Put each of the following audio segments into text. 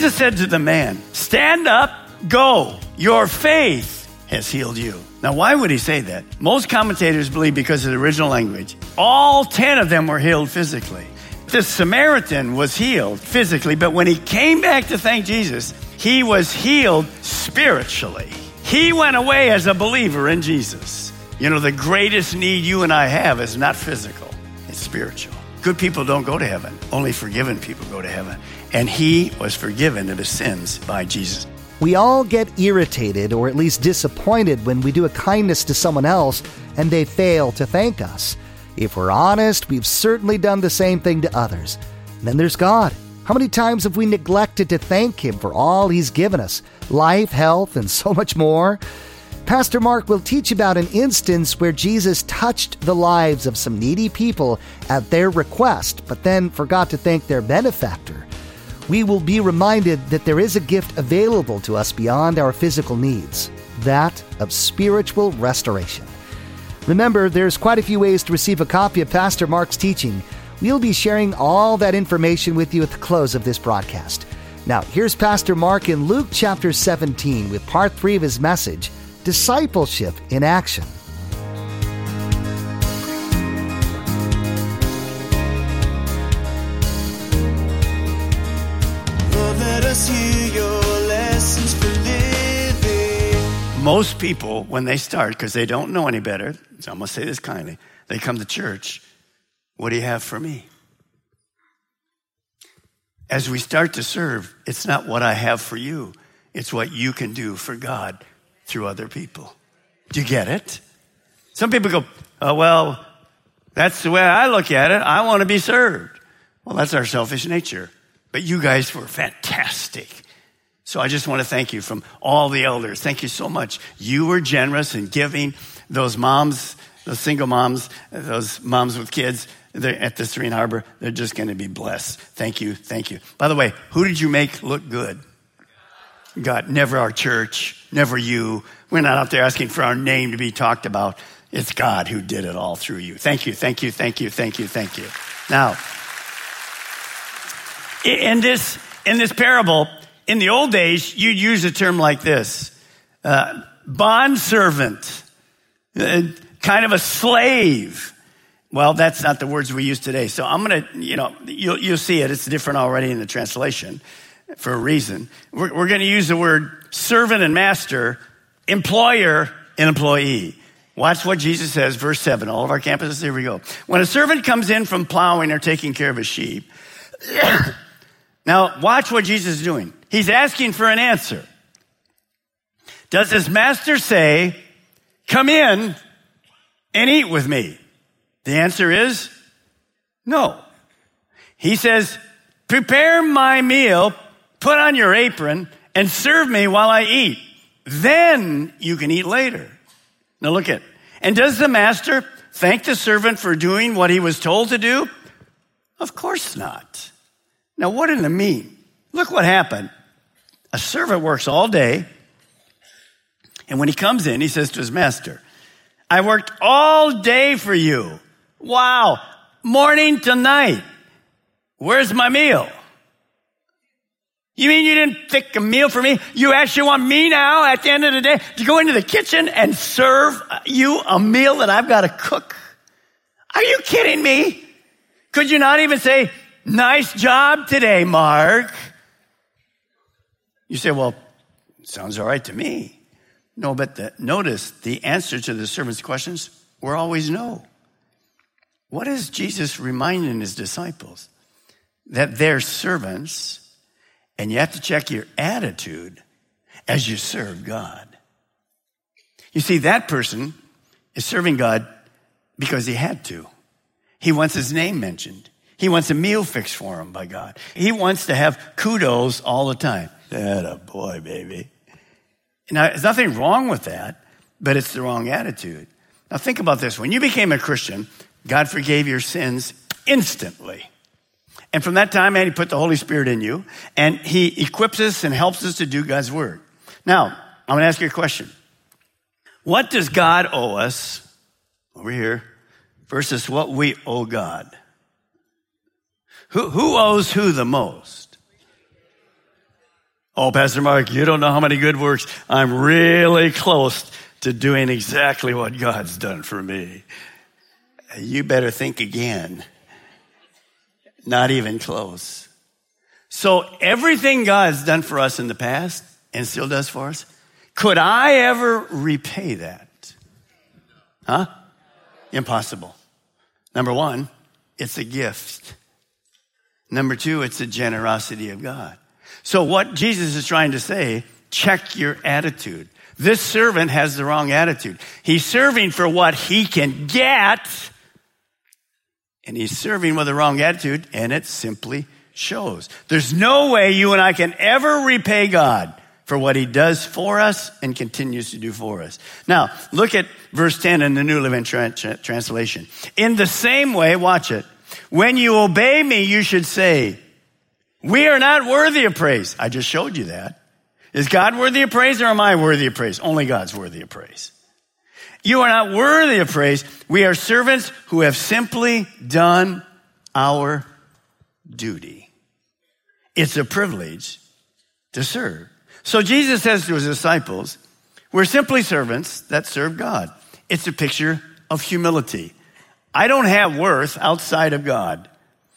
Jesus said to the man, Stand up, go. Your faith has healed you. Now, why would he say that? Most commentators believe because of the original language. All 10 of them were healed physically. The Samaritan was healed physically, but when he came back to thank Jesus, he was healed spiritually. He went away as a believer in Jesus. You know, the greatest need you and I have is not physical, it's spiritual. Good people don't go to heaven, only forgiven people go to heaven. And he was forgiven of his sins by Jesus. We all get irritated or at least disappointed when we do a kindness to someone else and they fail to thank us. If we're honest, we've certainly done the same thing to others. And then there's God. How many times have we neglected to thank Him for all He's given us life, health, and so much more? Pastor Mark will teach about an instance where Jesus touched the lives of some needy people at their request, but then forgot to thank their benefactor. We will be reminded that there is a gift available to us beyond our physical needs that of spiritual restoration. Remember, there's quite a few ways to receive a copy of Pastor Mark's teaching. We'll be sharing all that information with you at the close of this broadcast. Now, here's Pastor Mark in Luke chapter 17 with part 3 of his message Discipleship in Action. Most people, when they start, because they don't know any better, so I'm going to say this kindly, they come to church. What do you have for me? As we start to serve, it's not what I have for you, it's what you can do for God through other people. Do you get it? Some people go, oh, well, that's the way I look at it. I want to be served. Well, that's our selfish nature. But you guys were fantastic. So I just want to thank you from all the elders. Thank you so much. You were generous in giving those moms, those single moms, those moms with kids at the Serene Harbor. They're just going to be blessed. Thank you. Thank you. By the way, who did you make look good? God, never our church, never you. We're not out there asking for our name to be talked about. It's God who did it all through you. Thank you, thank you, thank you, thank you, thank you. Now, in this, in this parable, in the old days, you'd use a term like this uh, bond servant, uh, kind of a slave. Well, that's not the words we use today. So I'm going to, you know, you'll, you'll see it. It's different already in the translation for a reason. We're, we're going to use the word servant and master, employer and employee. Watch what Jesus says, verse 7. All of our campuses, here we go. When a servant comes in from plowing or taking care of a sheep, now watch what Jesus is doing. He's asking for an answer. Does his master say, Come in and eat with me? The answer is no. He says, Prepare my meal, put on your apron, and serve me while I eat. Then you can eat later. Now look at, and does the master thank the servant for doing what he was told to do? Of course not. Now what did it mean? Look what happened. A servant works all day, and when he comes in, he says to his master, I worked all day for you. Wow. Morning to night. Where's my meal? You mean you didn't pick a meal for me? You actually want me now at the end of the day to go into the kitchen and serve you a meal that I've got to cook? Are you kidding me? Could you not even say, nice job today, Mark? You say, well, sounds all right to me. No, but the, notice the answer to the servant's questions were always no. What is Jesus reminding his disciples? That they're servants And you have to check your attitude as you serve God. You see, that person is serving God because he had to. He wants his name mentioned. He wants a meal fixed for him by God. He wants to have kudos all the time. That a boy, baby. Now, there's nothing wrong with that, but it's the wrong attitude. Now, think about this. When you became a Christian, God forgave your sins instantly. And from that time, man, He put the Holy Spirit in you, and He equips us and helps us to do God's word. Now, I'm going to ask you a question. What does God owe us over here versus what we owe God? Who, who owes who the most? Oh, Pastor Mark, you don't know how many good works. I'm really close to doing exactly what God's done for me. You better think again. Not even close. So everything God's done for us in the past and still does for us, could I ever repay that? Huh? Impossible. Number one, it's a gift. Number two, it's the generosity of God. So what Jesus is trying to say, check your attitude. This servant has the wrong attitude. He's serving for what he can get, and he's serving with the wrong attitude, and it simply shows. There's no way you and I can ever repay God for what he does for us and continues to do for us. Now, look at verse 10 in the New Living Translation. In the same way, watch it. When you obey me, you should say, we are not worthy of praise. I just showed you that. Is God worthy of praise or am I worthy of praise? Only God's worthy of praise. You are not worthy of praise. We are servants who have simply done our duty. It's a privilege to serve. So Jesus says to his disciples, we're simply servants that serve God. It's a picture of humility. I don't have worth outside of God.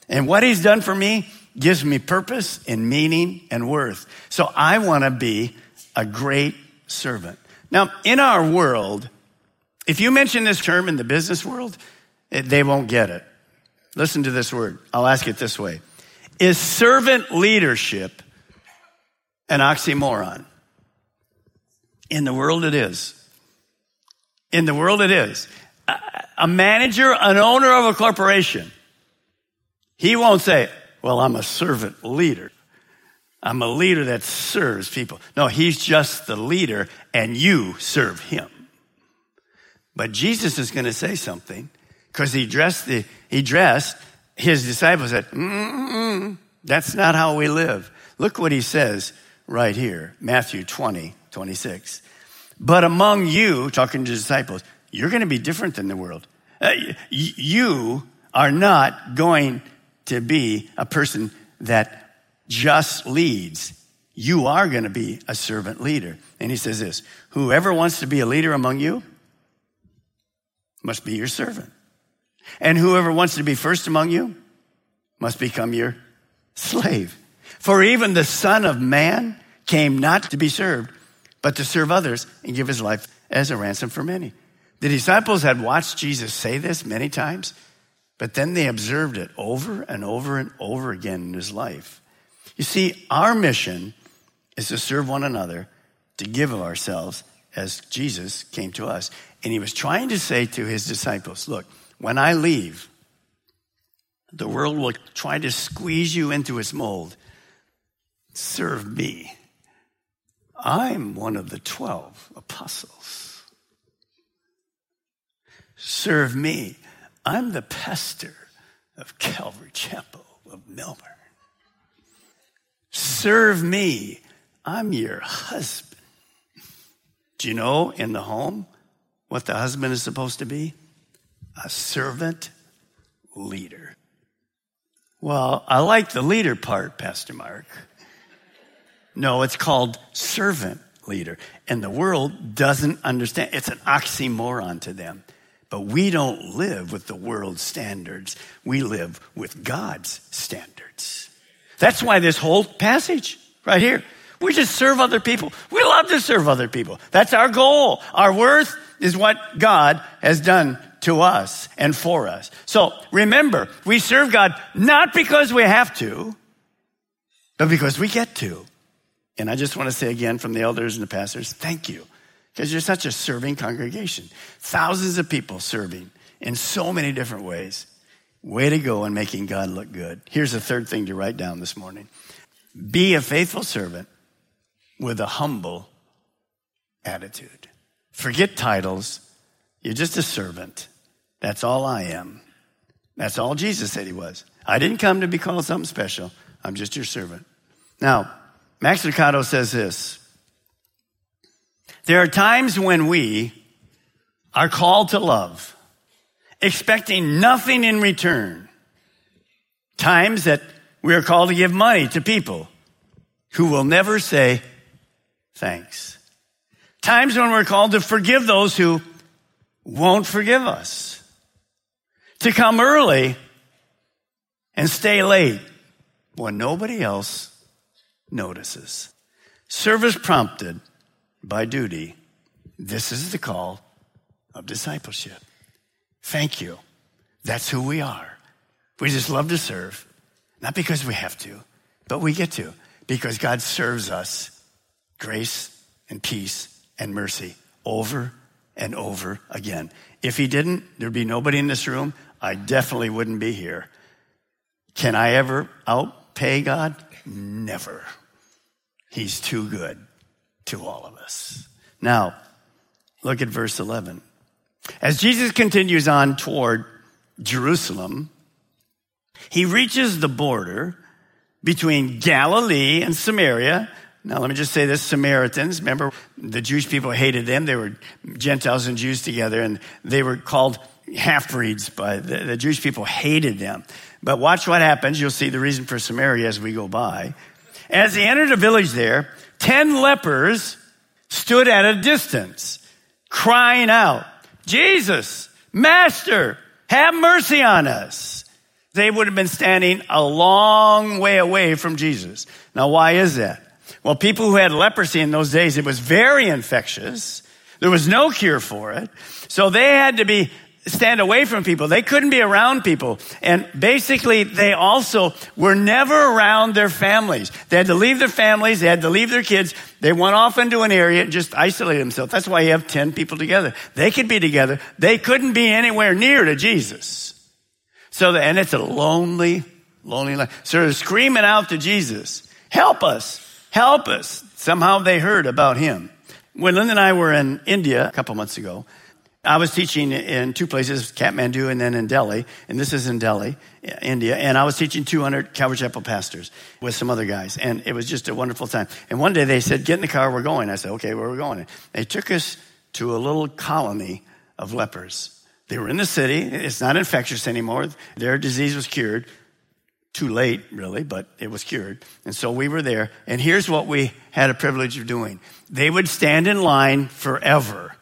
And what he's done for me gives me purpose and meaning and worth. So I want to be a great servant. Now, in our world, if you mention this term in the business world, eh, they won't get it. Listen to this word. I'll ask it this way. Is servant leadership an oxymoron? In the world, it is. In the world, it is. A manager, an owner of a corporation, he won't say, well, I'm a servant leader. I'm a leader that serves people. No, he's just the leader and you serve him. But Jesus is going to say something because he dressed the, he dressed his disciples said, that's not how we live. Look what he says right here, Matthew 20, 26. But among you, talking to disciples, you're going to be different than the world. Uh, you are not going to be a person that just leads. You are going to be a servant leader. And he says this whoever wants to be a leader among you must be your servant. And whoever wants to be first among you must become your slave. For even the Son of Man came not to be served, but to serve others and give his life as a ransom for many. The disciples had watched Jesus say this many times. But then they observed it over and over and over again in his life. You see, our mission is to serve one another, to give of ourselves as Jesus came to us. And he was trying to say to his disciples, look, when I leave, the world will try to squeeze you into its mold. Serve me. I'm one of the 12 apostles. Serve me. I'm the pastor of Calvary Chapel of Melbourne. Serve me. I'm your husband. Do you know in the home what the husband is supposed to be? A servant leader. Well, I like the leader part, Pastor Mark. No, it's called servant leader. And the world doesn't understand. It's an oxymoron to them. But we don't live with the world's standards. We live with God's standards. That's why this whole passage right here, we just serve other people. We love to serve other people. That's our goal. Our worth is what God has done to us and for us. So remember, we serve God not because we have to, but because we get to. And I just want to say again from the elders and the pastors, thank you. Because you're such a serving congregation. Thousands of people serving in so many different ways. Way to go in making God look good. Here's a third thing to write down this morning be a faithful servant with a humble attitude. Forget titles. You're just a servant. That's all I am. That's all Jesus said he was. I didn't come to be called something special. I'm just your servant. Now, Max Lucado says this. There are times when we are called to love, expecting nothing in return. Times that we are called to give money to people who will never say thanks. Times when we're called to forgive those who won't forgive us. To come early and stay late when nobody else notices. Service prompted by duty. This is the call of discipleship. Thank you. That's who we are. We just love to serve, not because we have to, but we get to, because God serves us grace and peace and mercy over and over again. If He didn't, there'd be nobody in this room. I definitely wouldn't be here. Can I ever outpay God? Never. He's too good to all of us. Now, look at verse 11. As Jesus continues on toward Jerusalem, he reaches the border between Galilee and Samaria. Now, let me just say this Samaritans, remember, the Jewish people hated them. They were Gentiles and Jews together, and they were called half breeds by the, the Jewish people hated them. But watch what happens. You'll see the reason for Samaria as we go by. As he entered a village there, ten lepers stood at a distance, crying out, Jesus, Master, have mercy on us. They would have been standing a long way away from Jesus. Now, why is that? Well, people who had leprosy in those days, it was very infectious. There was no cure for it. So they had to be stand away from people. They couldn't be around people. And basically, they also were never around their families. They had to leave their families. They had to leave their kids. They went off into an area and just isolated themselves. That's why you have 10 people together. They could be together. They couldn't be anywhere near to Jesus. So, and it's a lonely, lonely life. So they're screaming out to Jesus, help us, help us. Somehow they heard about him. When Linda and I were in India a couple months ago, I was teaching in two places, Kathmandu and then in Delhi, and this is in Delhi, India, and I was teaching 200 Calvary Chapel pastors with some other guys, and it was just a wonderful time. And one day they said, get in the car, we're going. I said, okay, where are we going? They took us to a little colony of lepers. They were in the city. It's not infectious anymore. Their disease was cured. Too late, really, but it was cured. And so we were there. And here's what we had a privilege of doing. They would stand in line forever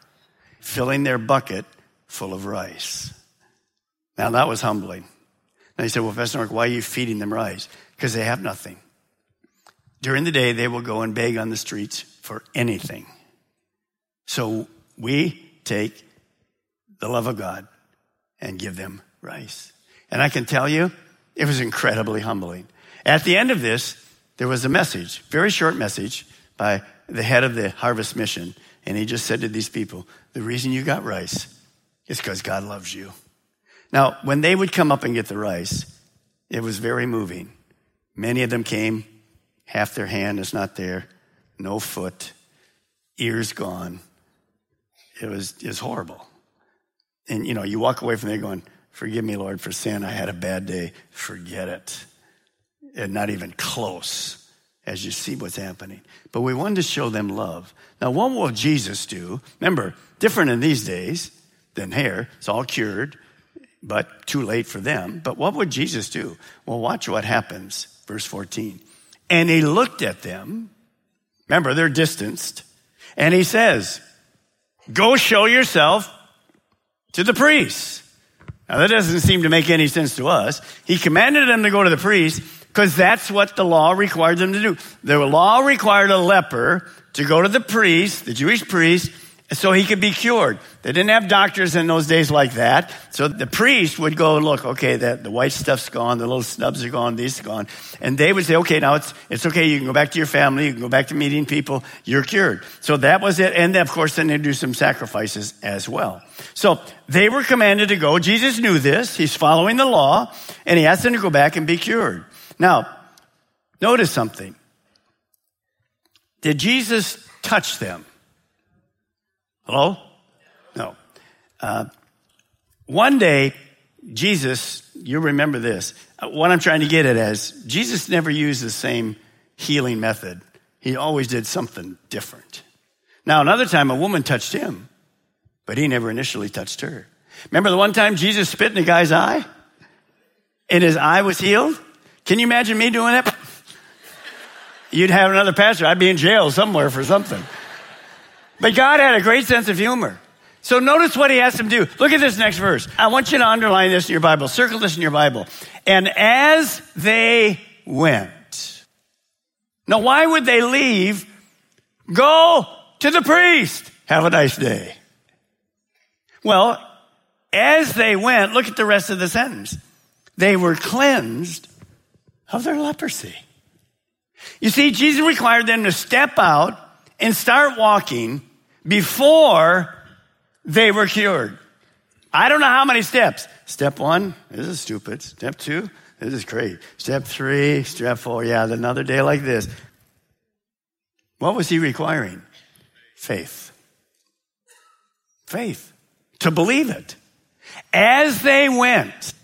filling their bucket full of rice. Now that was humbling. Now you said, well, Pastor Mark, why are you feeding them rice? Because they have nothing. During the day, they will go and beg on the streets for anything. So we take the love of God and give them rice. And I can tell you, it was incredibly humbling. At the end of this, there was a message, very short message by the head of the harvest mission. And he just said to these people, the reason you got rice is because God loves you. Now, when they would come up and get the rice, it was very moving. Many of them came, half their hand is not there, no foot, ears gone. It was, it was horrible. And you know, you walk away from there going, Forgive me, Lord, for sin. I had a bad day. Forget it. And not even close as you see what's happening. But we wanted to show them love. Now, what will Jesus do? Remember, different in these days than here. It's all cured, but too late for them. But what would Jesus do? Well, watch what happens. Verse 14. And he looked at them. Remember, they're distanced. And he says, Go show yourself to the priests. Now, that doesn't seem to make any sense to us. He commanded them to go to the priest because that's what the law required them to do. The law required a leper to go to the priest, the Jewish priest, so he could be cured. They didn't have doctors in those days like that. So the priest would go look, okay, that the white stuff's gone, the little snubs are gone, these are gone. And they would say, okay, now it's, it's okay. You can go back to your family. You can go back to meeting people. You're cured. So that was it. And of course, then they do some sacrifices as well. So they were commanded to go. Jesus knew this. He's following the law and he asked them to go back and be cured. Now, notice something. Did Jesus touch them? Hello? No. Uh, one day, Jesus, you remember this. Uh, what I'm trying to get at is Jesus never used the same healing method. He always did something different. Now, another time, a woman touched him, but he never initially touched her. Remember the one time Jesus spit in a guy's eye? And his eye was healed? Can you imagine me doing it? You'd have another pastor. I'd be in jail somewhere for something. But God had a great sense of humor. So notice what he asked him to do. Look at this next verse. I want you to underline this in your Bible. Circle this in your Bible. And as they went. Now, why would they leave? Go to the priest. Have a nice day. Well, as they went, look at the rest of the sentence. They were cleansed of their leprosy. You see, Jesus required them to step out and start walking before they were cured. I don't know how many steps. Step one, this is stupid. Step two, this is great. Step three, step four, yeah, another day like this. What was he requiring? Faith. Faith. To believe it. As they went,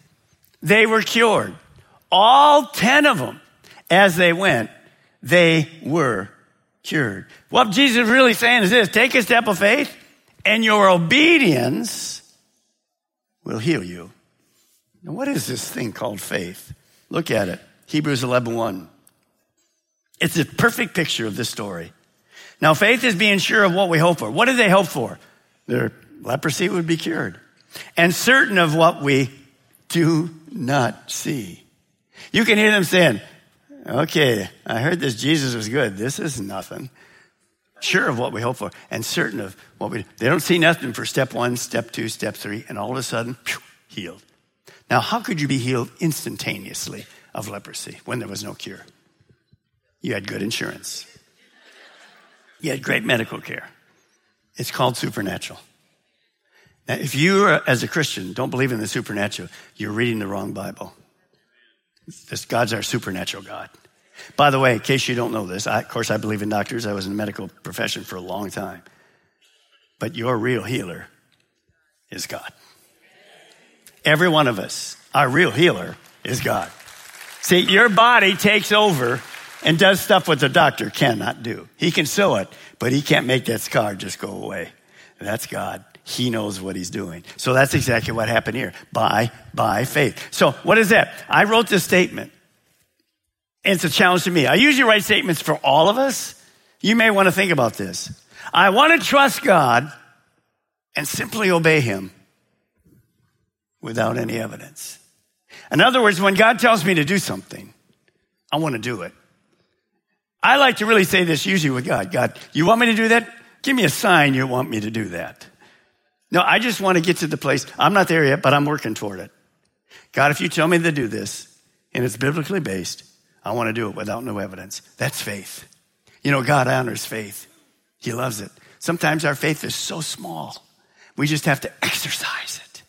they were cured. All 10 of them, as they went, they were cured. What Jesus is really saying is this take a step of faith, and your obedience will heal you. Now, what is this thing called faith? Look at it. Hebrews 11 1. It's a perfect picture of this story. Now, faith is being sure of what we hope for. What did they hope for? Their leprosy would be cured. And certain of what we do not see. You can hear them saying, Okay, I heard this Jesus was good. This is nothing. Sure of what we hope for and certain of what we They don't see nothing for step one, step two, step three, and all of a sudden, phew, healed. Now, how could you be healed instantaneously of leprosy when there was no cure? You had good insurance. You had great medical care. It's called supernatural. Now, if you, as a Christian, don't believe in the supernatural, you're reading the wrong Bible. This God's our supernatural God. By the way, in case you don't know this, I, of course, I believe in doctors. I was in the medical profession for a long time. But your real healer is God. Every one of us, our real healer is God. See, your body takes over and does stuff what the doctor cannot do. He can sew it, but he can't make that scar just go away. That's God. He knows what he's doing. So that's exactly what happened here. By, by faith. So what is that? I wrote this statement. And it's a challenge to me. I usually write statements for all of us. You may want to think about this. I want to trust God and simply obey him without any evidence. In other words, when God tells me to do something, I want to do it. I like to really say this usually with God God, you want me to do that? Give me a sign you want me to do that. No, I just want to get to the place. I'm not there yet, but I'm working toward it. God, if you tell me to do this and it's biblically based, I want to do it without no evidence. That's faith. You know, God honors faith. He loves it. Sometimes our faith is so small, we just have to exercise it.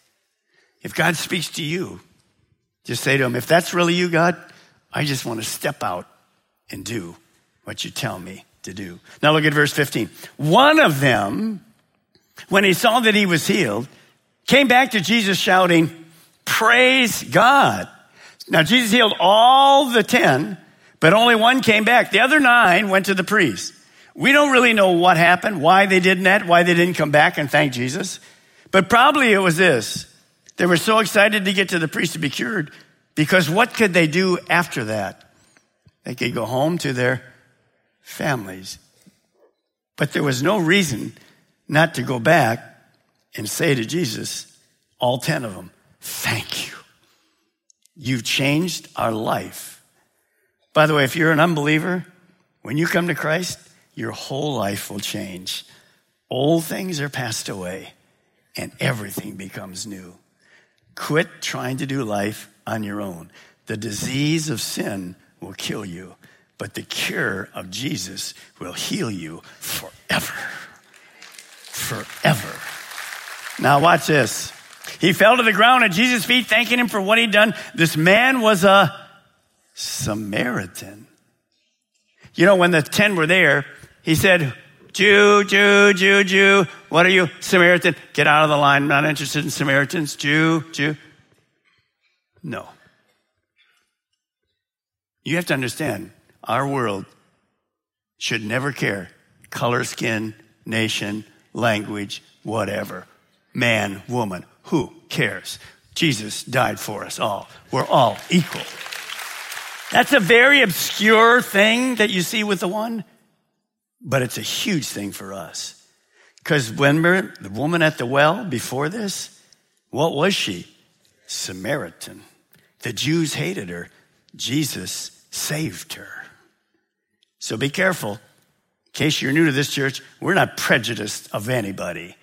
If God speaks to you, just say to him, if that's really you, God, I just want to step out and do what you tell me to do. Now look at verse 15. One of them, when he saw that he was healed, came back to Jesus shouting, Praise God. Now Jesus healed all the 10, but only one came back. The other nine went to the priest. We don't really know what happened, why they didn't that, why they didn't come back and thank Jesus. But probably it was this. They were so excited to get to the priest to be cured because what could they do after that? They could go home to their families. But there was no reason not to go back and say to Jesus, all 10 of them, thank you. You've changed our life. By the way, if you're an unbeliever, when you come to Christ, your whole life will change. Old things are passed away and everything becomes new. Quit trying to do life on your own. The disease of sin will kill you, but the cure of Jesus will heal you forever. Forever. Now, watch this. He fell to the ground at Jesus' feet, thanking him for what he'd done. This man was a Samaritan. You know, when the ten were there, he said, Jew, Jew, Jew, Jew. What are you? Samaritan. Get out of the line. I'm not interested in Samaritans. Jew, Jew. No. You have to understand, our world should never care color, skin, nation, language, whatever. Man, woman, who cares? Jesus died for us all. We're all equal. That's a very obscure thing that you see with the one, but it's a huge thing for us. Because when the woman at the well before this, what was she? Samaritan. The Jews hated her. Jesus saved her. So be careful. In case you're new to this church, we're not prejudiced of anybody.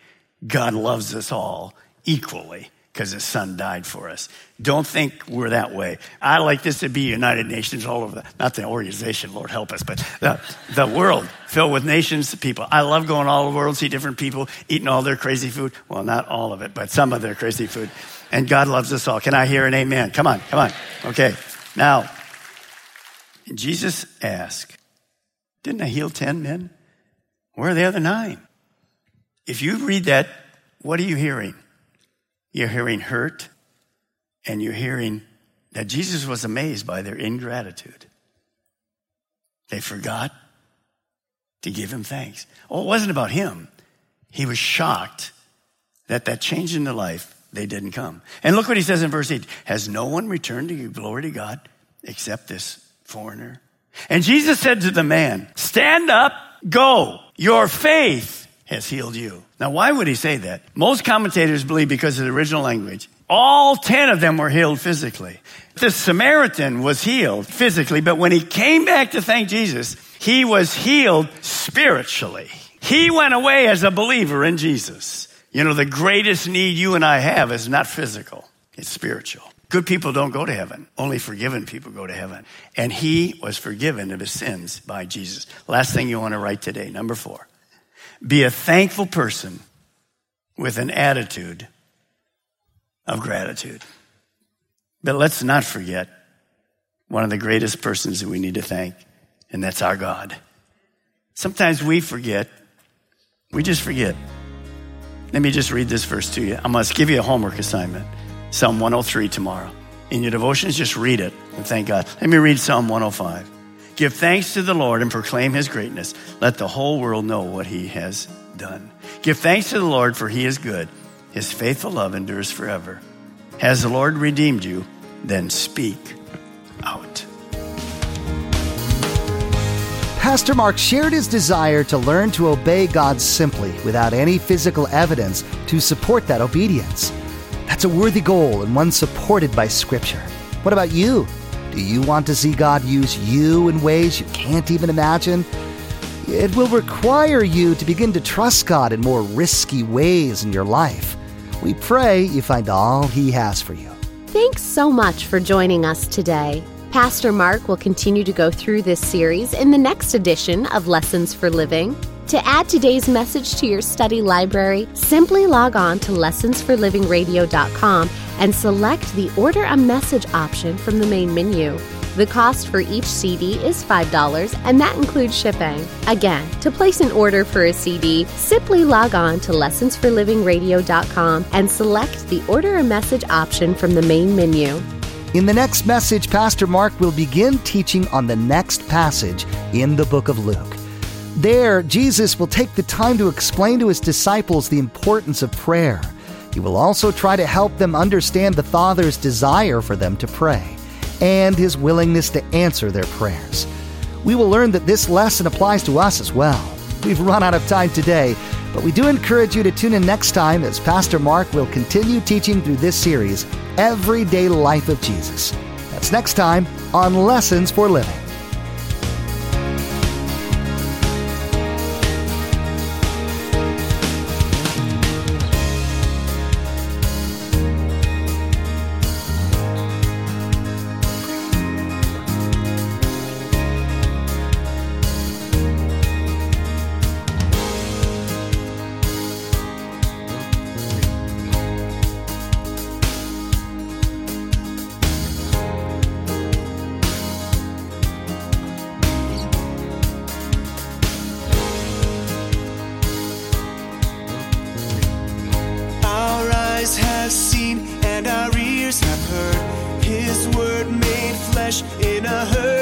God loves us all equally because his son died for us. Don't think we're that way. I like this to be United Nations all over the, not the organization, Lord help us, but the, the world filled with nations, people. I love going all over the world, see different people eating all their crazy food. Well, not all of it, but some of their crazy food. And God loves us all. Can I hear an amen? Come on, come on. Okay. Now, Jesus asked, didn't I heal 10 men? Where are the other nine? If you read that, what are you hearing? You're hearing hurt, and you're hearing that Jesus was amazed by their ingratitude. They forgot to give him thanks. Oh, it wasn't about him. He was shocked that that change in their life, they didn't come. And look what he says in verse 8 Has no one returned to give glory to God except this foreigner? And Jesus said to the man, Stand up, go. Your faith has healed you. Now, why would he say that? Most commentators believe because of the original language. All 10 of them were healed physically. The Samaritan was healed physically, but when he came back to thank Jesus, he was healed spiritually. He went away as a believer in Jesus. You know, the greatest need you and I have is not physical, it's spiritual. Good people don't go to heaven. Only forgiven people go to heaven. And he was forgiven of his sins by Jesus. Last thing you want to write today, number four. Be a thankful person with an attitude of gratitude. But let's not forget one of the greatest persons that we need to thank, and that's our God. Sometimes we forget. We just forget. Let me just read this verse to you. I must give you a homework assignment. Psalm 103 tomorrow. In your devotions, just read it and thank God. Let me read Psalm 105. Give thanks to the Lord and proclaim his greatness. Let the whole world know what he has done. Give thanks to the Lord for he is good. His faithful love endures forever. Has the Lord redeemed you? Then speak out. Pastor Mark shared his desire to learn to obey God simply without any physical evidence to support that obedience. That's a worthy goal and one supported by Scripture. What about you? Do you want to see God use you in ways you can't even imagine? It will require you to begin to trust God in more risky ways in your life. We pray you find all He has for you. Thanks so much for joining us today. Pastor Mark will continue to go through this series in the next edition of Lessons for Living. To add today's message to your study library, simply log on to lessonsforlivingradio.com and select the Order a Message option from the main menu. The cost for each CD is $5, and that includes shipping. Again, to place an order for a CD, simply log on to lessonsforlivingradio.com and select the Order a Message option from the main menu. In the next message, Pastor Mark will begin teaching on the next passage in the book of Luke. There, Jesus will take the time to explain to his disciples the importance of prayer. He will also try to help them understand the Father's desire for them to pray and his willingness to answer their prayers. We will learn that this lesson applies to us as well. We've run out of time today, but we do encourage you to tune in next time as Pastor Mark will continue teaching through this series, Everyday Life of Jesus. That's next time on Lessons for Living. In a hurting